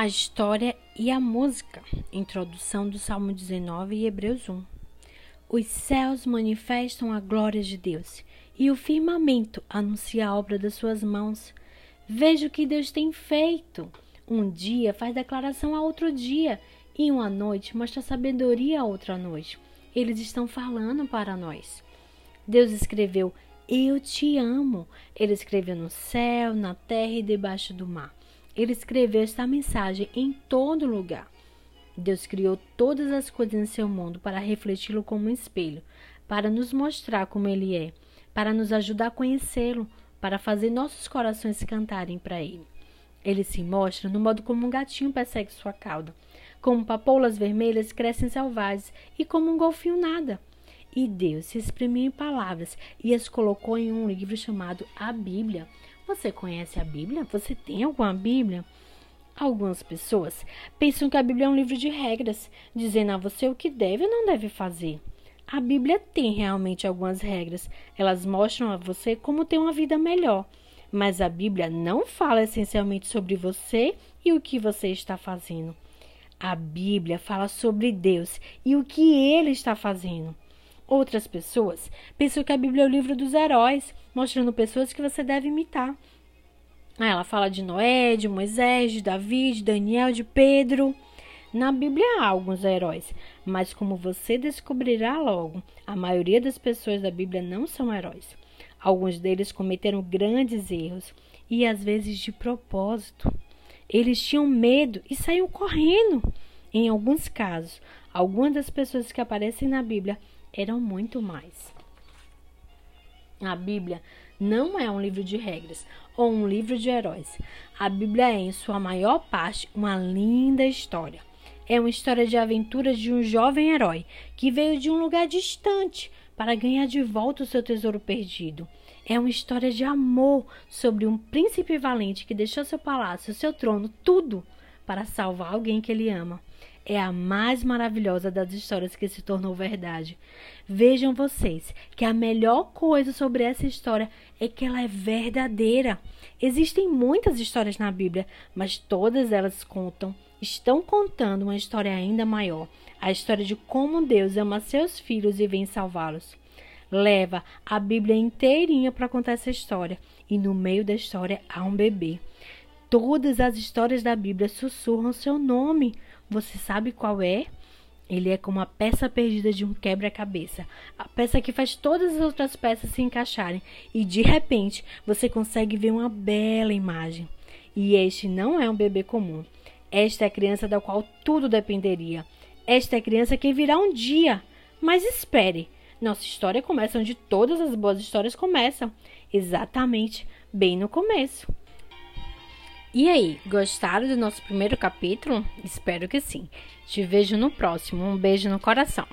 A história e a música. Introdução do Salmo 19 e Hebreus 1. Os céus manifestam a glória de Deus, e o firmamento anuncia a obra das suas mãos. Veja o que Deus tem feito. Um dia faz declaração a outro dia, e uma noite mostra sabedoria a outra noite. Eles estão falando para nós. Deus escreveu: Eu te amo. Ele escreveu no céu, na terra e debaixo do mar. Ele escreveu esta mensagem em todo lugar. Deus criou todas as coisas em seu mundo para refleti-lo como um espelho, para nos mostrar como ele é, para nos ajudar a conhecê-lo, para fazer nossos corações cantarem para ele. Ele se mostra no modo como um gatinho persegue sua cauda, como papoulas vermelhas crescem selvagens e como um golfinho nada. E Deus se exprimiu em palavras e as colocou em um livro chamado a Bíblia você conhece a Bíblia? Você tem alguma Bíblia? Algumas pessoas pensam que a Bíblia é um livro de regras, dizendo a você o que deve ou não deve fazer. A Bíblia tem realmente algumas regras. Elas mostram a você como ter uma vida melhor. Mas a Bíblia não fala essencialmente sobre você e o que você está fazendo. A Bíblia fala sobre Deus e o que ele está fazendo. Outras pessoas pensam que a Bíblia é o livro dos heróis, mostrando pessoas que você deve imitar. Ah, ela fala de Noé, de Moisés, de Davi, de Daniel, de Pedro. Na Bíblia há alguns heróis, mas como você descobrirá logo, a maioria das pessoas da Bíblia não são heróis. Alguns deles cometeram grandes erros e às vezes de propósito. Eles tinham medo e saíam correndo. Em alguns casos, algumas das pessoas que aparecem na Bíblia eram muito mais. A Bíblia não é um livro de regras ou um livro de heróis. A Bíblia é, em sua maior parte, uma linda história. É uma história de aventuras de um jovem herói que veio de um lugar distante para ganhar de volta o seu tesouro perdido. É uma história de amor sobre um príncipe valente que deixou seu palácio, seu trono, tudo para salvar alguém que ele ama é a mais maravilhosa das histórias que se tornou verdade. Vejam vocês que a melhor coisa sobre essa história é que ela é verdadeira. Existem muitas histórias na Bíblia, mas todas elas contam, estão contando uma história ainda maior, a história de como Deus ama seus filhos e vem salvá-los. Leva a Bíblia inteirinha para contar essa história, e no meio da história há um bebê. Todas as histórias da Bíblia sussurram seu nome. Você sabe qual é? Ele é como a peça perdida de um quebra-cabeça, a peça que faz todas as outras peças se encaixarem e de repente você consegue ver uma bela imagem. E este não é um bebê comum. Esta é a criança da qual tudo dependeria. Esta é a criança que virá um dia. Mas espere, nossa história começa onde todas as boas histórias começam, exatamente bem no começo. E aí, gostaram do nosso primeiro capítulo? Espero que sim. Te vejo no próximo. Um beijo no coração.